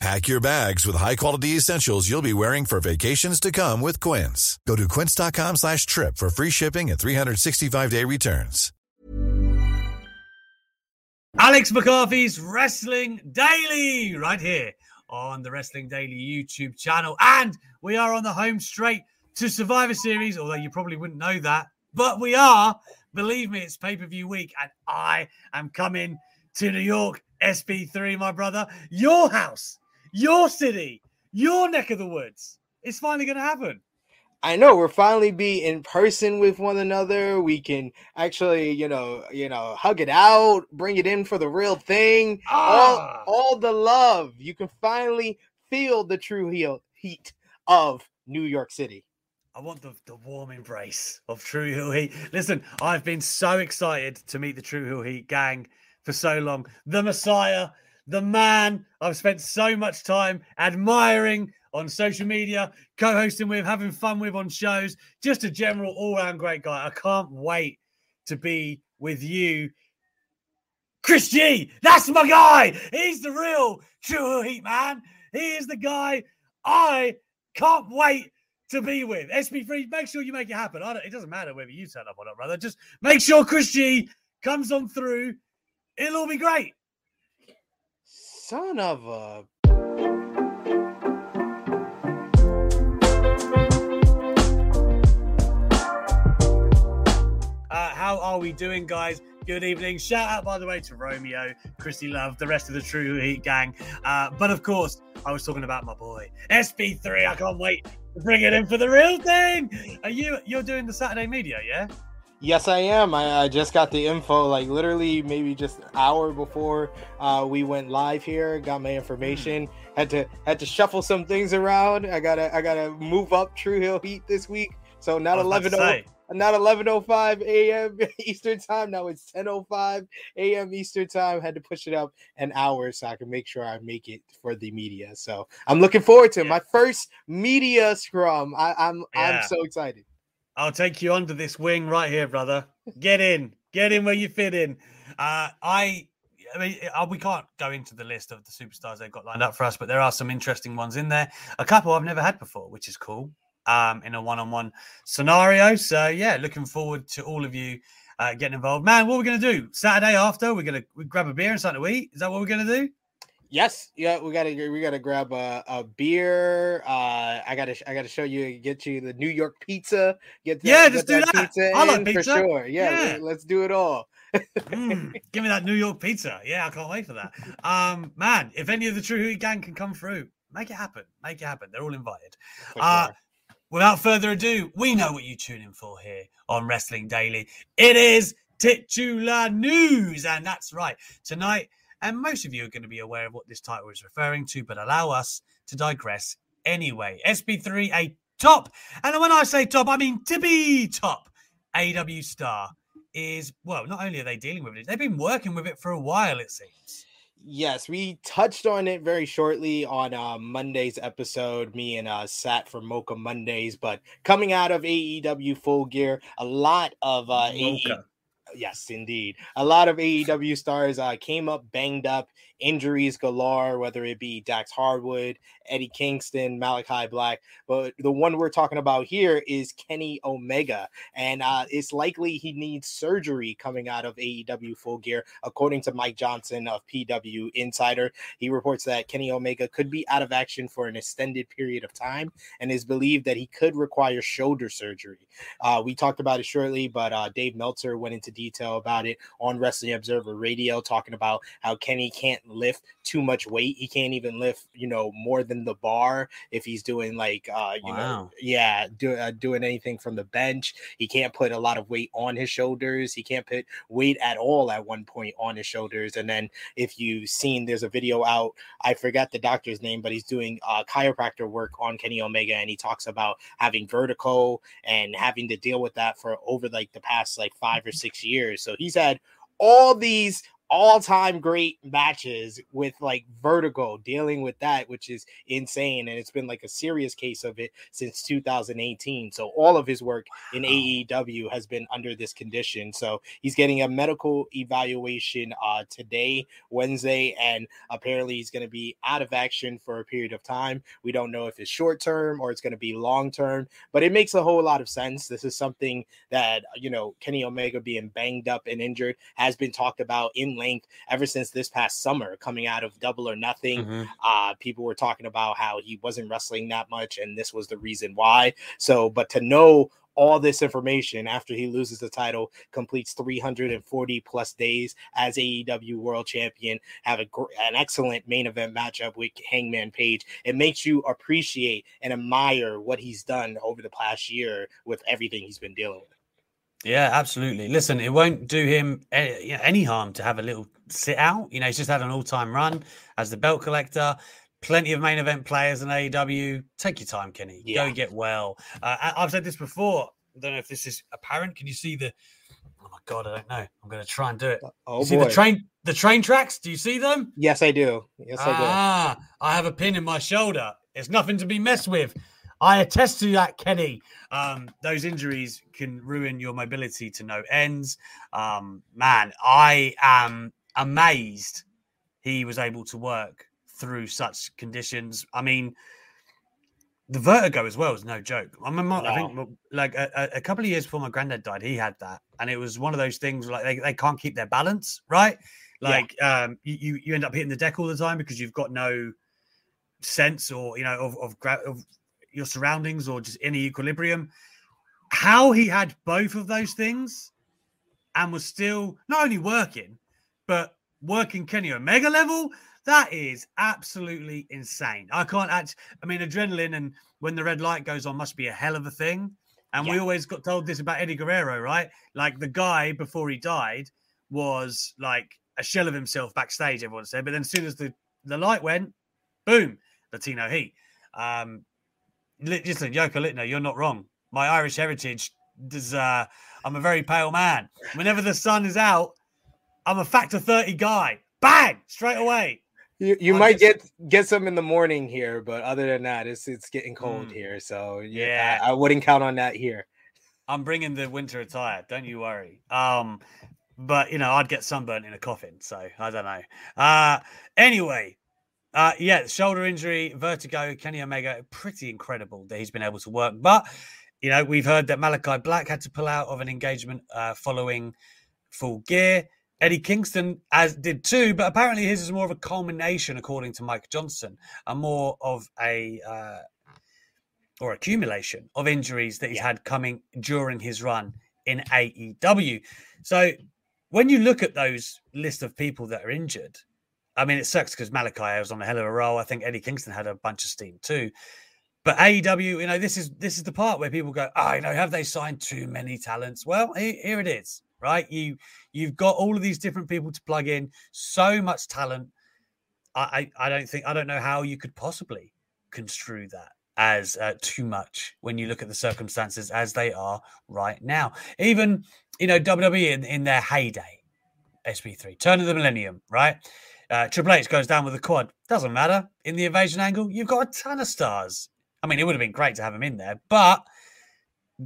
Pack your bags with high-quality essentials you'll be wearing for vacations to come with Quince. Go to quince.com slash trip for free shipping and 365-day returns. Alex McCarthy's Wrestling Daily, right here on the Wrestling Daily YouTube channel. And we are on the home straight to Survivor Series, although you probably wouldn't know that. But we are, believe me, it's pay per view week, and I am coming to New York, SB3, my brother, your house, your city, your neck of the woods. It's finally going to happen. I know we're finally be in person with one another. We can actually, you know, you know, hug it out, bring it in for the real thing. Ah. All, all the love. You can finally feel the true heel, heat of New York City. I want the, the warm embrace of True Heel Heat. Listen, I've been so excited to meet the True Heel Heat gang for so long. The Messiah, the man I've spent so much time admiring on social media, co hosting with, having fun with on shows. Just a general all round great guy. I can't wait to be with you. Chris G, that's my guy. He's the real True Heat man. He is the guy I can't wait to be with. SB3, make sure you make it happen. It doesn't matter whether you turn up or not, brother. Just make sure Chris G comes on through. It'll all be great. Son of a. Uh, how are we doing, guys? Good evening. Shout out, by the way, to Romeo, Christy Love, the rest of the True Heat gang. Uh, but of course, I was talking about my boy SB3. I can't wait to bring it in for the real thing. Are you? You're doing the Saturday media, yeah? Yes, I am. I, I just got the info, like literally maybe just an hour before uh, we went live here. Got my information. Had to had to shuffle some things around. I gotta I gotta move up True Heel Heat this week. So not I was about eleven oh not 11:05 a.m. Eastern time. Now it's 10:05 a.m. Eastern time. Had to push it up an hour so I can make sure I make it for the media. So I'm looking forward to. Yeah. my first media scrum. I, I'm Yeah. I'm so excited. I'll take you under this wing right here, brother. Get in, get in where you fit in. Uh, I, I mean, we can't go into the list of the superstars they've got lined up for us, but there are some interesting ones in there. A couple I've never had before, which is cool. Um, in a one-on-one scenario. So yeah, looking forward to all of you uh, getting involved. Man, what we're we gonna do Saturday after? We're gonna grab a beer and something to eat. Is that what we're gonna do? Yes, yeah, we gotta we gotta grab a, a beer. Uh, I gotta I gotta show you get you the New York pizza. Get Yeah, get just do that. pizza I like pizza. for sure. Yeah, Yeah. let- let's do it all. Mm, give me that New York pizza. Yeah, I can't wait for that. Um, man, if any of the True gang can come through, make it happen. Make it happen. They're all invited. Uh. Without further ado, we know what you tune in for here on Wrestling Daily. It is titular news, and that's right. Tonight, and most of you are going to be aware of what this title is referring to, but allow us to digress anyway. SB3, a top, and when I say top, I mean to be top AW star is well. Not only are they dealing with it, they've been working with it for a while. It seems. Yes, we touched on it very shortly on uh, Monday's episode. Me and uh, Sat for Mocha Mondays, but coming out of AEW Full Gear, a lot of uh, AE Mocha. Yes, indeed, a lot of AEW stars uh, came up banged up, injuries galore, whether it be Dax Harwood, Eddie Kingston, Malachi Black. But the one we're talking about here is Kenny Omega, and uh, it's likely he needs surgery coming out of AEW Full Gear, according to Mike Johnson of PW Insider. He reports that Kenny Omega could be out of action for an extended period of time, and is believed that he could require shoulder surgery. Uh, we talked about it shortly, but uh, Dave Meltzer went into detail about it on Wrestling Observer Radio, talking about how Kenny can't lift too much weight. He can't even lift, you know, more than the bar if he's doing like, uh, you wow. know, yeah, do, uh, doing anything from the bench. He can't put a lot of weight on his shoulders. He can't put weight at all at one point on his shoulders. And then if you've seen, there's a video out. I forgot the doctor's name, but he's doing uh, chiropractor work on Kenny Omega, and he talks about having vertigo and having to deal with that for over like the past like five or six years. So he's had all these all-time great matches with like vertigo dealing with that which is insane and it's been like a serious case of it since 2018 so all of his work in AEW has been under this condition so he's getting a medical evaluation uh today Wednesday and apparently he's going to be out of action for a period of time. We don't know if it's short term or it's going to be long term but it makes a whole lot of sense. This is something that you know Kenny Omega being banged up and injured has been talked about in length ever since this past summer, coming out of Double or Nothing. Mm-hmm. Uh, people were talking about how he wasn't wrestling that much, and this was the reason why. So, but to know all this information after he loses the title, completes 340 plus days as AEW World Champion, have a, an excellent main event matchup with Hangman Page. It makes you appreciate and admire what he's done over the past year with everything he's been dealing with. Yeah, absolutely. Listen, it won't do him any, any harm to have a little sit out. You know, he's just had an all time run as the belt collector. Plenty of main event players in AEW. Take your time, Kenny. Yeah. Go get well. Uh, I've said this before. I don't know if this is apparent. Can you see the? Oh my god, I don't know. I'm going to try and do it. Oh you see boy. the train, the train tracks. Do you see them? Yes, I do. Yes, I do. Ah, I have a pin in my shoulder. It's nothing to be messed with. I attest to that, Kenny. Um, those injuries can ruin your mobility to no ends. Um, man, I am amazed he was able to work through such conditions. I mean, the vertigo as well is no joke. I remember, wow. I think, like a, a, couple of years before my granddad died, he had that, and it was one of those things like they, they can't keep their balance, right? Like, yeah. um, you you end up hitting the deck all the time because you've got no sense or you know of of, of your surroundings or just any equilibrium. How he had both of those things and was still not only working, but working Kenny Omega level, that is absolutely insane. I can't act. I mean, adrenaline and when the red light goes on must be a hell of a thing. And yeah. we always got told this about Eddie Guerrero, right? Like the guy before he died was like a shell of himself backstage, everyone said. But then as soon as the, the light went, boom, Latino heat. Um, listen, Yoko Littner, you're not wrong. My Irish heritage does. Uh, I'm a very pale man. Whenever the sun is out, I'm a factor 30 guy. Bang! Straight away. You, you might just... get get some in the morning here, but other than that, it's it's getting cold mm. here. So yeah, yeah. I, I, wouldn't count on that here. I'm bringing the winter attire. Don't you worry. Um, but you know, I'd get sunburnt in a coffin. So I don't know. Uh, anyway, uh, yeah, shoulder injury, vertigo, Kenny Omega, pretty incredible that he's been able to work. But, you know, we've heard that Malachi Black had to pull out of an engagement uh, following full gear. Eddie Kingston as did too, but apparently his is more of a culmination, according to Mike Johnson, and more of a uh, or accumulation of injuries that he's had coming during his run in AEW. So when you look at those list of people that are injured, I mean, it sucks because Malachi was on a hell of a roll. I think Eddie Kingston had a bunch of steam too. But AEW, you know, this is this is the part where people go, oh, you know, have they signed too many talents? Well, here, it is, right? You you've got all of these different people to plug in, so much talent. I I, I don't think I don't know how you could possibly construe that as uh, too much when you look at the circumstances as they are right now. Even you know WWE in, in their heyday, SB3, turn of the millennium, right? Uh, Triple H goes down with the quad. Doesn't matter. In the Invasion angle, you've got a ton of stars. I mean, it would have been great to have him in there, but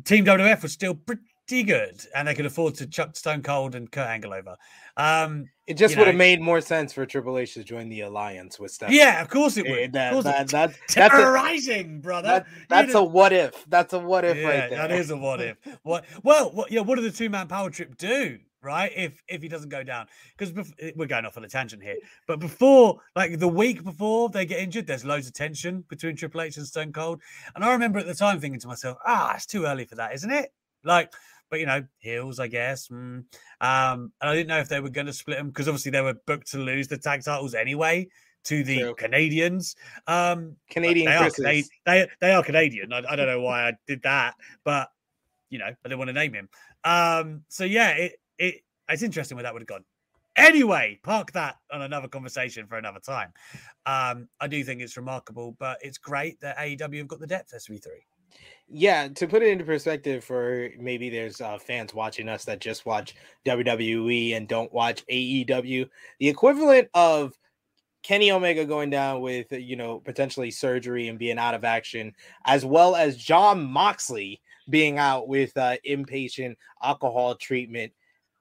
Team WWF was still pretty good, and they could afford to chuck Stone Cold and Kurt Angle over. Um, it just would know, have made more sense for Triple H to join the alliance with Steph. Yeah, of course it would. Eh, that, course that, that, that's terrorizing, a, brother. That, that's a what if. That's a what if yeah, right there. That is a what if. What? Well, what, yeah. What did the two man power trip do? Right? If if he doesn't go down, because bef- eh, we're going off on a tangent here. But before, like the week before they get injured, there's loads of tension between Triple H and Stone Cold. And I remember at the time thinking to myself, ah, it's too early for that, isn't it? Like, but you know, heels, I guess. Mm. Um, and I didn't know if they were going to split them because obviously they were booked to lose the tag titles anyway to the True. Canadians. Um, Canadian they are, Cana- they, they are Canadian. I, I, don't know why I did that, but you know, I didn't want to name him. Um, so yeah, it, it it's interesting where that would have gone. Anyway, park that on another conversation for another time. Um, I do think it's remarkable, but it's great that AEW have got the depth SV3. Yeah, to put it into perspective for maybe there's uh, fans watching us that just watch WWE and don't watch AEW, the equivalent of Kenny Omega going down with you know potentially surgery and being out of action, as well as Jon Moxley being out with uh, inpatient alcohol treatment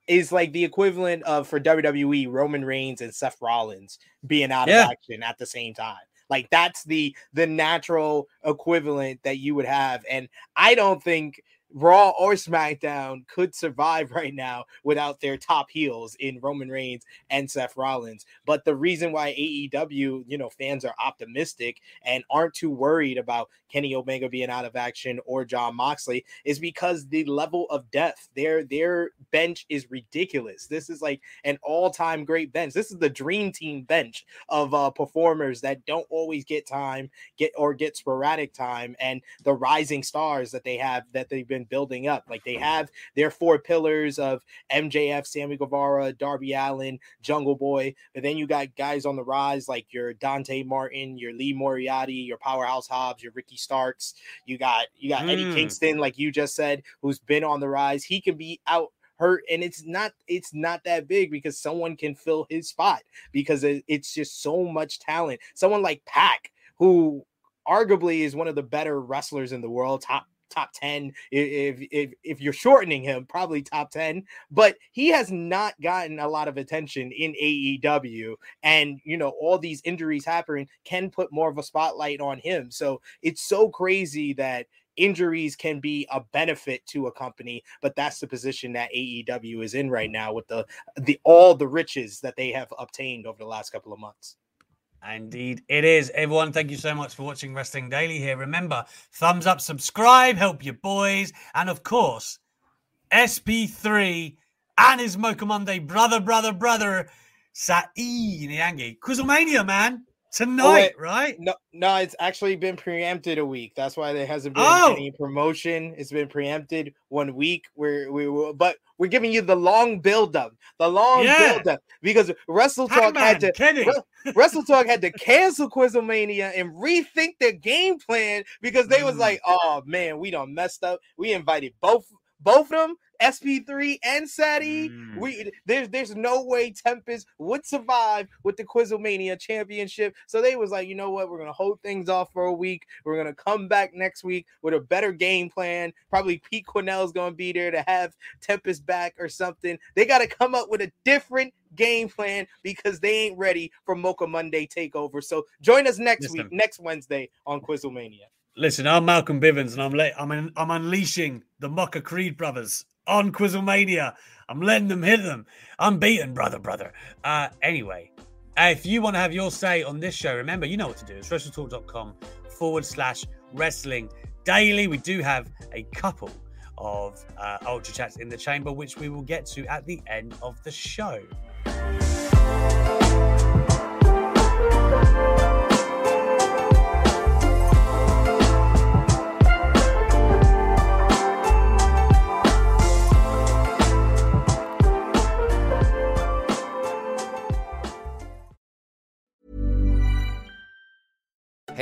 is like the equivalent of for WWE Roman Reigns and Seth Rollins being out yeah. of action at the same time. Like that's the the natural equivalent that you would have and I don't think Raw or SmackDown could survive right now without their top heels in Roman Reigns and Seth Rollins. But the reason why AEW, you know, fans are optimistic and aren't too worried about Kenny Omega being out of action or Jon Moxley is because the level of depth, their their bench is ridiculous. This is like an all-time great bench. This is the dream team bench of uh, performers that don't always get time, get or get sporadic time, and the rising stars that they have that they've been building up. Like they have their four pillars of MJF, Sammy Guevara, Darby Allin, Jungle Boy, but then you got guys on the rise like your Dante Martin, your Lee Moriarty, your Powerhouse Hobbs, your Ricky Starks. You got you got mm. Eddie Kingston, like you just said, who's been on the rise. He can be out hurt and it's not it's not that big because someone can fill his spot because it, it's just so much talent someone like Pac who arguably is one of the better wrestlers in the world top top 10 if if if you're shortening him probably top 10 but he has not gotten a lot of attention in AEW and you know all these injuries happening can put more of a spotlight on him. So it's so crazy that injuries can be a benefit to a company but that's the position that AEW is in right now with the the all the riches that they have obtained over the last couple of months Indeed, it is. Everyone, thank you so much for watching Wrestling Daily here. Remember, thumbs up, subscribe, help your boys, and of course, SP3 and his Mocha Monday brother, brother, brother, Saeed Nyangi. Quizzlemania, man tonight, oh, right? No, no, it's actually been preempted a week. That's why there hasn't been oh. any promotion. It's been preempted one week. Where we will, but we're giving you the long build up, the long yeah. build up, because Wrestle Talk had to. Wrestle Talk had to cancel Quizzlemania and rethink their game plan because they was mm. like, oh man, we don't messed up. We invited both both of them SP3 and Sadie. Mm. We there's there's no way Tempest would survive with the Quizlemania championship. So they was like, you know what, we're gonna hold things off for a week. We're gonna come back next week with a better game plan. Probably Pete Quinnell's gonna be there to have Tempest back or something. They gotta come up with a different game plan because they ain't ready for Mocha Monday takeover. So join us next Listen. week, next Wednesday on Quizzlemania. Listen, I'm Malcolm Bivens, and I'm le- I'm in, I'm unleashing the Mocha Creed brothers on Quizzlemania. I'm letting them hit them. Unbeaten, brother, brother. Uh, anyway, if you want to have your say on this show, remember, you know what to do. It's wrestletalk.com forward slash wrestling daily. We do have a couple of uh, Ultra Chats in the chamber, which we will get to at the end of the show.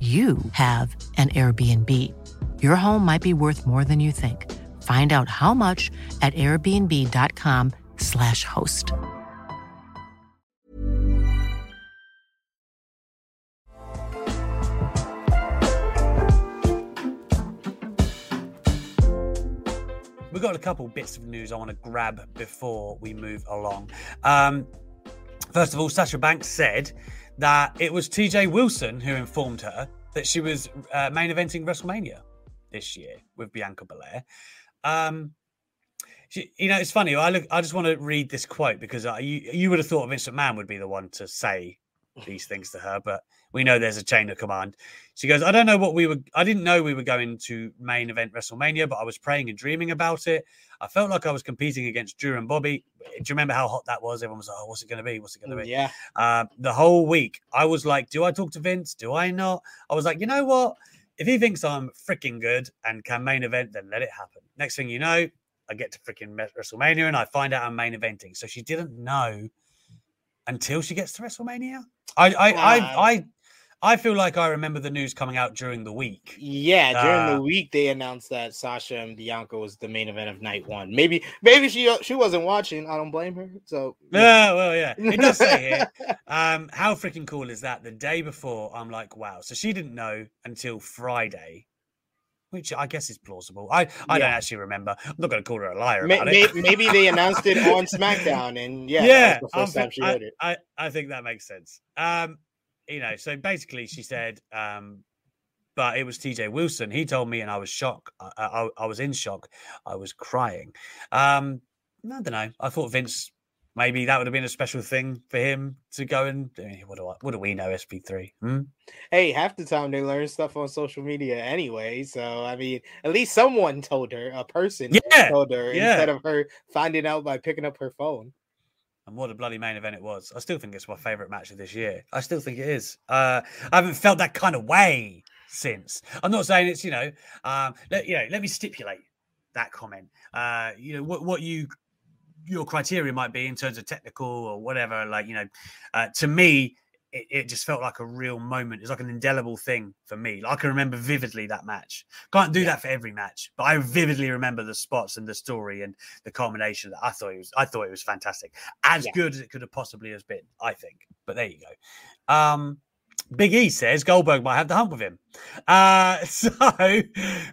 you have an Airbnb. Your home might be worth more than you think. Find out how much at airbnb.com/slash host. We've got a couple bits of news I want to grab before we move along. Um, first of all, Sasha Banks said that it was TJ Wilson who informed her that she was uh, main eventing WrestleMania this year with Bianca Belair. Um, she, you know, it's funny. I look. I just want to read this quote because uh, you you would have thought Vince McMahon would be the one to say these things to her, but we know there's a chain of command. She goes, I don't know what we were, I didn't know we were going to main event WrestleMania, but I was praying and dreaming about it. I felt like I was competing against Drew and Bobby. Do you remember how hot that was? Everyone was like, oh, what's it going to be? What's it going to be? Yeah. Uh, the whole week, I was like, do I talk to Vince? Do I not? I was like, you know what? If he thinks I'm freaking good and can main event, then let it happen. Next thing you know, I get to freaking WrestleMania and I find out I'm main eventing. So she didn't know until she gets to WrestleMania. I I Wow. I I feel like I remember the news coming out during the week. Yeah, during Uh, the week they announced that Sasha and Bianca was the main event of night one. Maybe, maybe she she wasn't watching. I don't blame her. So Yeah, well, yeah, it does say here. Um, how freaking cool is that? The day before, I'm like, wow. So she didn't know until Friday, which I guess is plausible. I I don't actually remember. I'm not going to call her a liar about may- it. maybe they announced it on SmackDown, and yeah, yeah, that was the first time she I, heard it. I, I think that makes sense. Um, you know, so basically, she said, um, but it was TJ Wilson. He told me, and I was shocked. I, I, I was in shock. I was crying. Um, I don't know. I thought Vince maybe that would have been a special thing for him to go and what do I, what do we know? SP3. Hmm? Hey, half the time they learn stuff on social media anyway. So I mean, at least someone told her, a person Yeah, told her yeah. instead of her finding out by picking up her phone. And what a bloody main event it was. I still think it's my favorite match of this year. I still think it is. Uh, I haven't felt that kind of way since. I'm not saying it's, you know, um, let, you know, let me stipulate that comment. Uh, you know, what, what you, your criteria might be in terms of technical or whatever. Like, you know, uh, to me, it, it just felt like a real moment. It's like an indelible thing for me. Like, I can remember vividly that match. Can't do that for every match, but I vividly remember the spots and the story and the culmination. That I thought it was. I thought it was fantastic, as Yeah. good as it could have possibly has been. I think. But there you go. Um, Big E says Goldberg might have the hump with him. Uh, so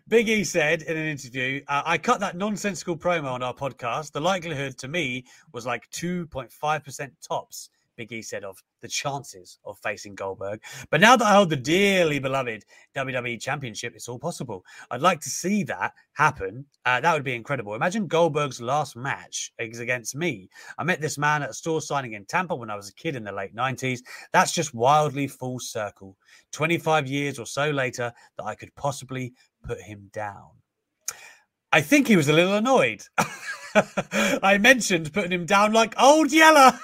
Big E said in an interview, uh, I cut that nonsensical promo on our podcast. The likelihood to me was like 2.5% tops. Big E said of the chances of facing Goldberg. But now that I hold the dearly beloved WWE Championship, it's all possible. I'd like to see that happen. Uh, that would be incredible. Imagine Goldberg's last match is against me. I met this man at a store signing in Tampa when I was a kid in the late 90s. That's just wildly full circle. 25 years or so later, that I could possibly put him down. I think he was a little annoyed. I mentioned putting him down like old Yeller.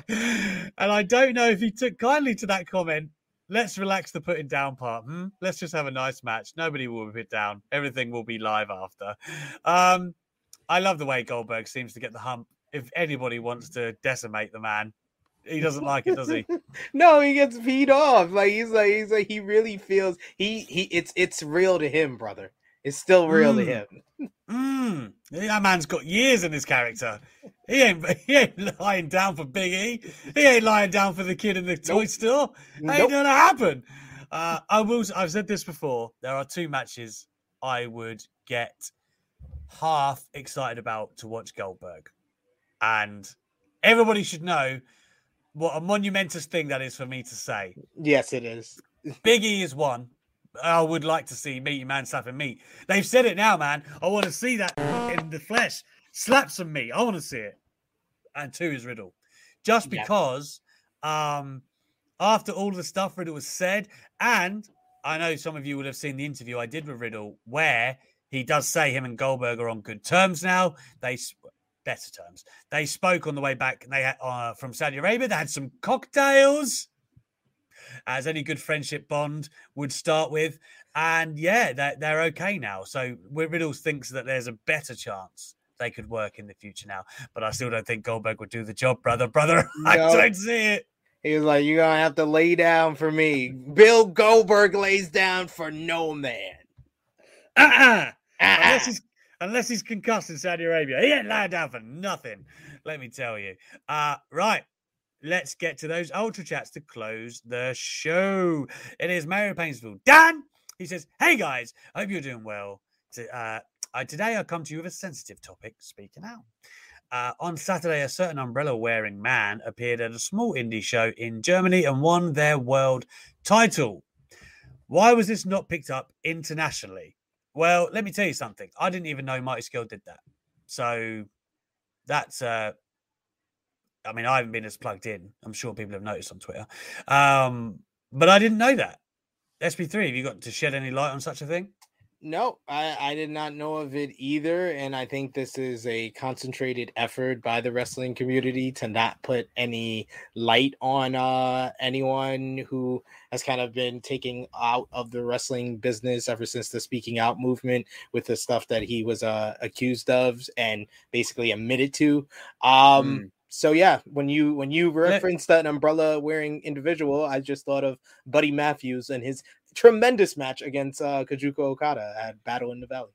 and I don't know if he took kindly to that comment. Let's relax the putting down part. Hmm? Let's just have a nice match. Nobody will be put down. Everything will be live after. Um, I love the way Goldberg seems to get the hump. If anybody wants to decimate the man, he doesn't like it, does he? No, he gets peed off. Like he's like he's like he really feels he he it's it's real to him, brother. It's still real to Mm. him. Mm, that man's got years in his character. He ain't he ain't lying down for Big E. He ain't lying down for the kid in the toy Nope. store. Ain't Nope. gonna happen. Uh, I will. I've said this before. There are two matches I would get half excited about to watch Goldberg, and everybody should know what a monumentous thing that is for me to say. Yes, it is. Big E is one. I would like to see meaty man slapping meat. They've said it now, man. I want to see that in the flesh. Slap some meat. I want to see it. And two is Riddle. Just Yeah. because um after all the stuff Riddle was said, and I know some of you would have seen the interview I did with Riddle where he does say him and Goldberg are on good terms now. They better terms. They spoke on the way back. They had uh, from Saudi Arabia. They had some cocktails, as any good friendship bond would start with. And yeah, they're, they're okay now. So Riddles thinks that there's a better chance they could work in the future now. But I still don't think Goldberg would do the job, brother. Brother, I don't see it. He was like, "You're gonna have to lay down for me." Bill Goldberg lays down for no man. Uh-uh. Ah, unless he's unless he's concussed in Saudi Arabia. He ain't lying down for nothing. Let me tell you. Uh right. Let's get to those ultra chats to close the show. It is Mario Painesville. Dan, he says, Hey guys, I hope you're doing well. To, uh, I, today I come to you with a sensitive topic, speaking out. Uh, on Saturday, a certain umbrella wearing man appeared at a small indie show in Germany and won their world title. Why was this not picked up internationally? Well, let me tell you something. I didn't even know Marty Scurll did that. So that's uh I mean, I haven't been as plugged in. I'm sure people have noticed on Twitter. Um, but I didn't know that. SP3, have you got to shed any light on such a thing? No, I, I did not know of it either. And I think this is a concentrated effort by the wrestling community to not put any light on uh, anyone who has kind of been taking out of the wrestling business ever since the speaking out movement with the stuff that he was uh, accused of and basically admitted to. Um, Mm. So yeah, when you when you referenced that umbrella wearing individual, I just thought of Buddy Matthews and his tremendous match against uh, Kazuchika Okada at Battle in the Valley.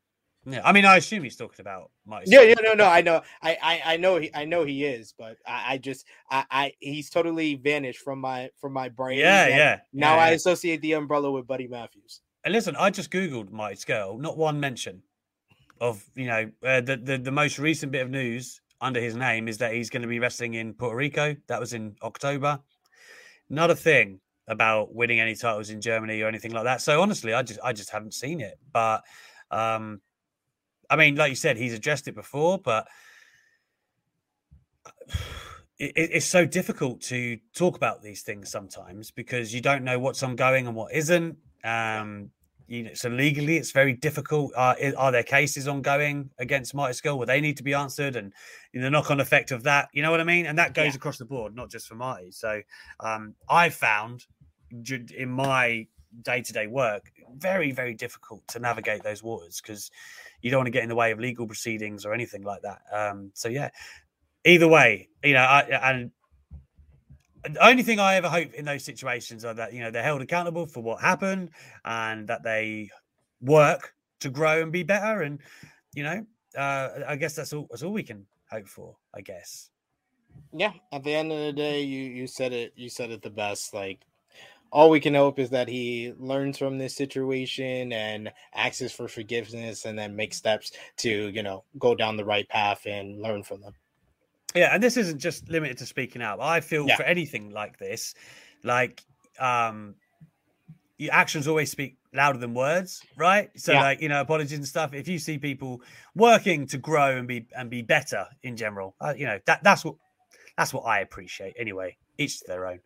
Yeah, I mean, I assume he's talking about Marty Yeah, yeah, no, no, I know, I, I, I know, he, I know he is, but I, I just, I, I, he's totally vanished from my, from my brain. Yeah, yeah. Now yeah, I yeah. associate the umbrella with Buddy Matthews. And listen, I just googled Marty Scurll, not one mention of you know uh, the, the the most recent bit of news under his name is that he's going to be wrestling in Puerto Rico. That was in October. Not a thing about winning any titles in Germany or anything like that. So honestly, I just I just haven't seen it. But um I mean, like you said, he's addressed it before, but it, it- it's so difficult to talk about these things sometimes because you don't know what's ongoing and what isn't. Um, you know, so legally, it's very difficult. Uh, are there cases ongoing against Marty Scurll where they need to be answered, and the knock-on effect of that? You know what I mean? And that goes Yeah. across the board, not just for Marty. So um, I found in my day-to-day work very, very difficult to navigate those waters because you don't want to get in the way of legal proceedings or anything like that. Um, so yeah, either way, you know, I, and the only thing I ever hope in those situations are that you know they're held accountable for what happened and that they work to grow and be better. And you know, uh, I guess that's all. That's all we can hope for. I guess. Yeah, at the end of the day, you, you said it, you said it the best. Like, all we can hope is that he learns from this situation and asks for forgiveness and then makes steps to, you know, go down the right path and learn from them. Yeah, and this isn't just limited to speaking out. I feel Yeah. for anything like this, like um your actions always speak louder than words, right? So Yeah. like, you know, apologies and stuff. If you see people working to grow and be and be better in general, uh, you know, that that's what that's what I appreciate anyway. Each to their own.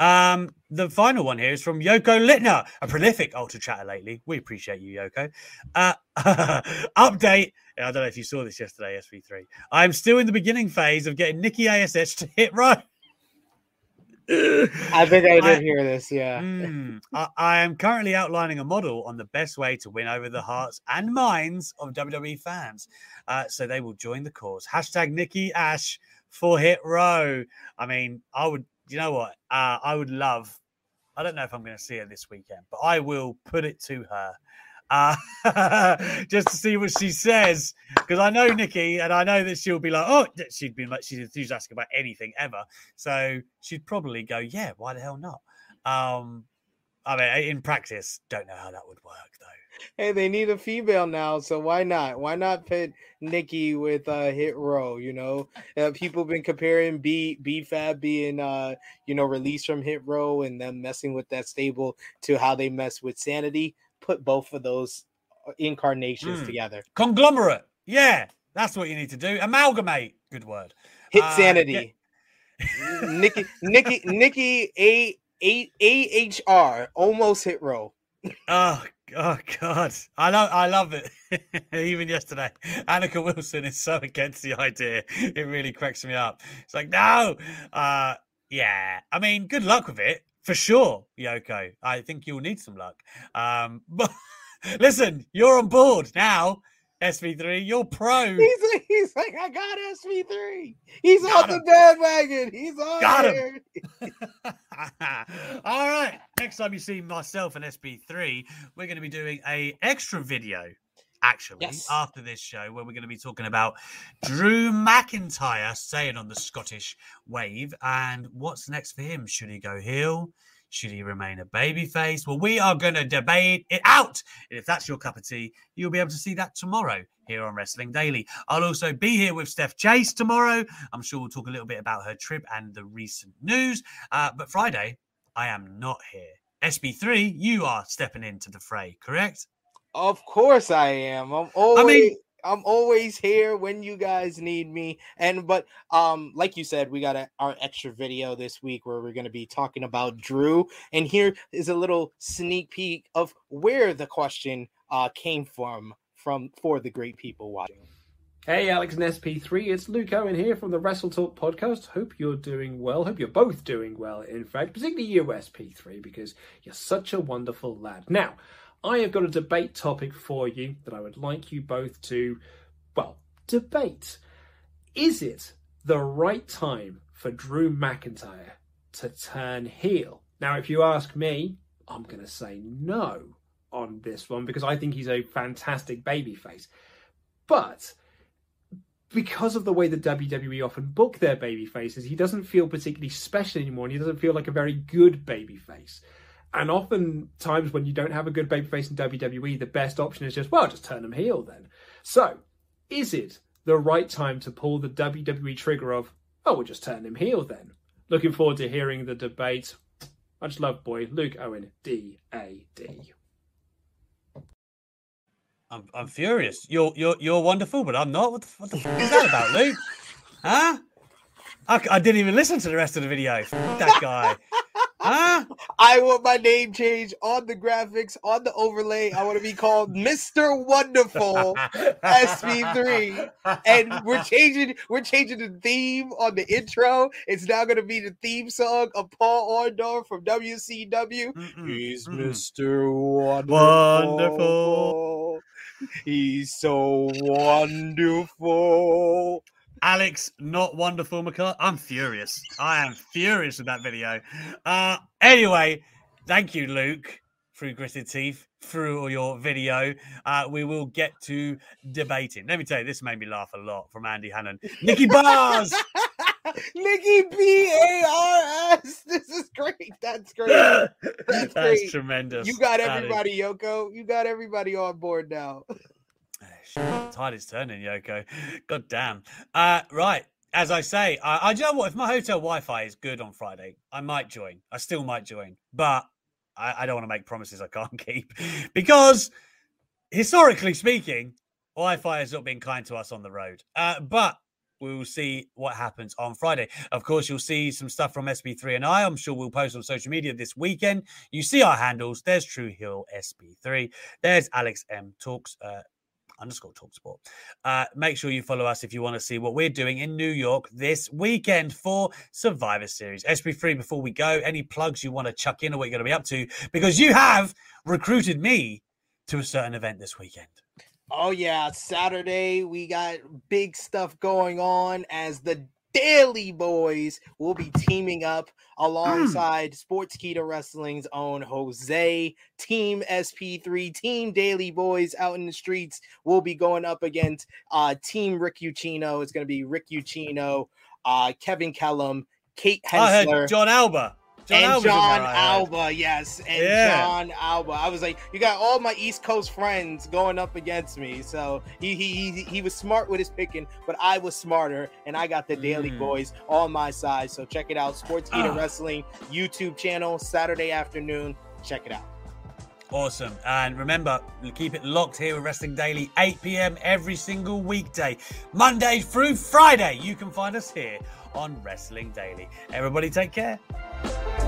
Um, the final one here is from Yoko Littner, a prolific ultra chatter lately. We appreciate you, Yoko. Uh, update. I don't know if you saw this yesterday, SV3. I'm still in the beginning phase of getting Nikki ASH to hit right. I think I did I- hear this. Yeah. Mm, I, I am currently outlining a model on the best way to win over the hearts and minds of WWE fans, uh, so they will join the cause. Hashtag Nikki Ash for Hit Row. I mean, I would. You know what? Uh, I would love. I don't know if I'm going to see her this weekend, but I will put it to her. Uh, just to see what she says, because I know Nikki, and I know that she'll be like, "Oh, she'd be like, she's enthusiastic about anything ever." So she'd probably go, "Yeah, why the hell not?" Um, I mean, in practice, don't know how that would work though. Hey, they need a female now, so why not? Why not pit Nikki with uh Hit Row? You know, uh, people been comparing B B Fab being uh you know released from Hit Row and them messing with that stable to how they mess with Sanity. put both of those uh, incarnations Mm. together. Conglomerate. Yeah, that's what you need to do. Amalgamate. Good word. Hit Uh, sanity. Nikki, Nikki, Nikki, A A A H R almost hit row. Oh, oh God. I love I love it. Even yesterday. Annika Wilson is so against the idea. It really cracks me up. It's like, no. Uh yeah. I mean, good luck with it. For sure, Yoko. I think you'll need some luck. Um but listen, you're on board now. SV3, you're pro. He's like, he's like, I got SV3. He's Got on the bandwagon. He's on Got him. All right. Next time you see myself and SB3, we're going to be doing a extra video, actually, Yes. after this show, where we're going to be talking about Drew McIntyre staying on the Scottish wave and what's next for him. Should he go heel? Should he remain a babyface? Well, we are going to debate it out. And if that's your cup of tea, you'll be able to see that tomorrow here on Wrestling Daily. I'll also be here with Steph Chase tomorrow. I'm sure we'll talk a little bit about her trip and the recent news. Uh, but Friday, I am not here. SB3, you are stepping into the fray, correct? Of course I am. I'm always mean- I'm always here when you guys need me. And but um like you said, we got a, our extra video this week where we're going to be talking about Drew and here is a little sneak peek of where the question uh came from from for the great people watching. Hey, Alex and SP3, it's Luke Owen here from the Wrestle Talk podcast. Hope you're doing well. Hope you're both doing well, in fact, particularly you, SP3, because you're such a wonderful lad. Now, I have got a debate topic for you that I would like you both to, well, debate. Is it the right time for Drew McIntyre to turn heel? Now, if you ask me, I'm going to say no on this one because I think he's a fantastic babyface. But because of the way the WWE often book their baby faces, he doesn't feel particularly special anymore, and he doesn't feel like a very good baby face. And often times when you don't have a good baby face in WWE, the best option is just, well, just turn them heel then. So, is it the right time to pull the WWE trigger of, oh, we'll just turn him heel then? Looking forward to hearing the debate. Much love, boy. Luke Owen, D A D. I'm, I'm furious. You're you're you're wonderful, but I'm not. What the, what the fuck is that about, Luke? Huh? I, c- I didn't even listen to the rest of the video. Fuck that guy. Huh? I want my name changed on the graphics, on the overlay. I want to be called Mr. Wonderful SP3. And we're changing we're changing the theme on the intro. It's now gonna be the theme song of Paul Orndorff from WCW. Mm-mm, He's mm-mm. Mr. Wonderful. Wonderful. He's so wonderful. Alex, not wonderful, McCart. I'm furious. I am furious with that video. Uh, anyway, thank you, Luke, through gritted teeth, through all your video. Uh, we will get to debating. Let me tell you, this made me laugh a lot from Andy Hannon. Nikki Bars. Nikki B A R S. This is great. That's great. That's That's great. tremendous. You got everybody, Yoko. You got everybody on board now. Shit, Tide is turning, Yoko. God damn. Uh, right. As I say, I, I do know what? If my hotel Wi-Fi is good on Friday, I might join. I still might join, but I, I don't want to make promises I can't keep because, historically speaking, Wi-Fi has not been kind to us on the road. Uh, but we will see what happens on Friday. Of course, you'll see some stuff from SB3 and I. I'm sure we'll post on social media this weekend. You see our handles. There's True Heel SB3. There's Alex M Talks. Uh, underscore talksport. Uh, make sure you follow us if you want to see what we're doing in New York this weekend for Survivor Series. SB3, before we go, any plugs you want to chuck in or what you're going to be up to? Because you have recruited me to a certain event this weekend. Oh yeah, Saturday we got big stuff going on as the Daily Boys will be teaming up alongside Sportskeeda Wrestling's own Jose, Team SP3, Team Daily Boys out in the streets. will be going up against uh Team Rick Ucchino. It's gonna be Rick Ucchino, uh Kevin Kellum, Kate Hensler Jon Alba. John and Alba's John there, I heard. Alba, yes, and Yeah. Jon Alba. I was like, you got all my East Coast friends going up against me. So he he he, he was smart with his picking, but I was smarter, and I got the Daily Mm. Boys on my side. So check it out, Sportskeeda Ah. Wrestling YouTube channel, Saturday afternoon. Check it out. Awesome. And remember, keep it locked here with Wrestling Daily, 8 p.m. every single weekday, Monday through Friday. You can find us here on Wrestling Daily. Everybody take care. Bye.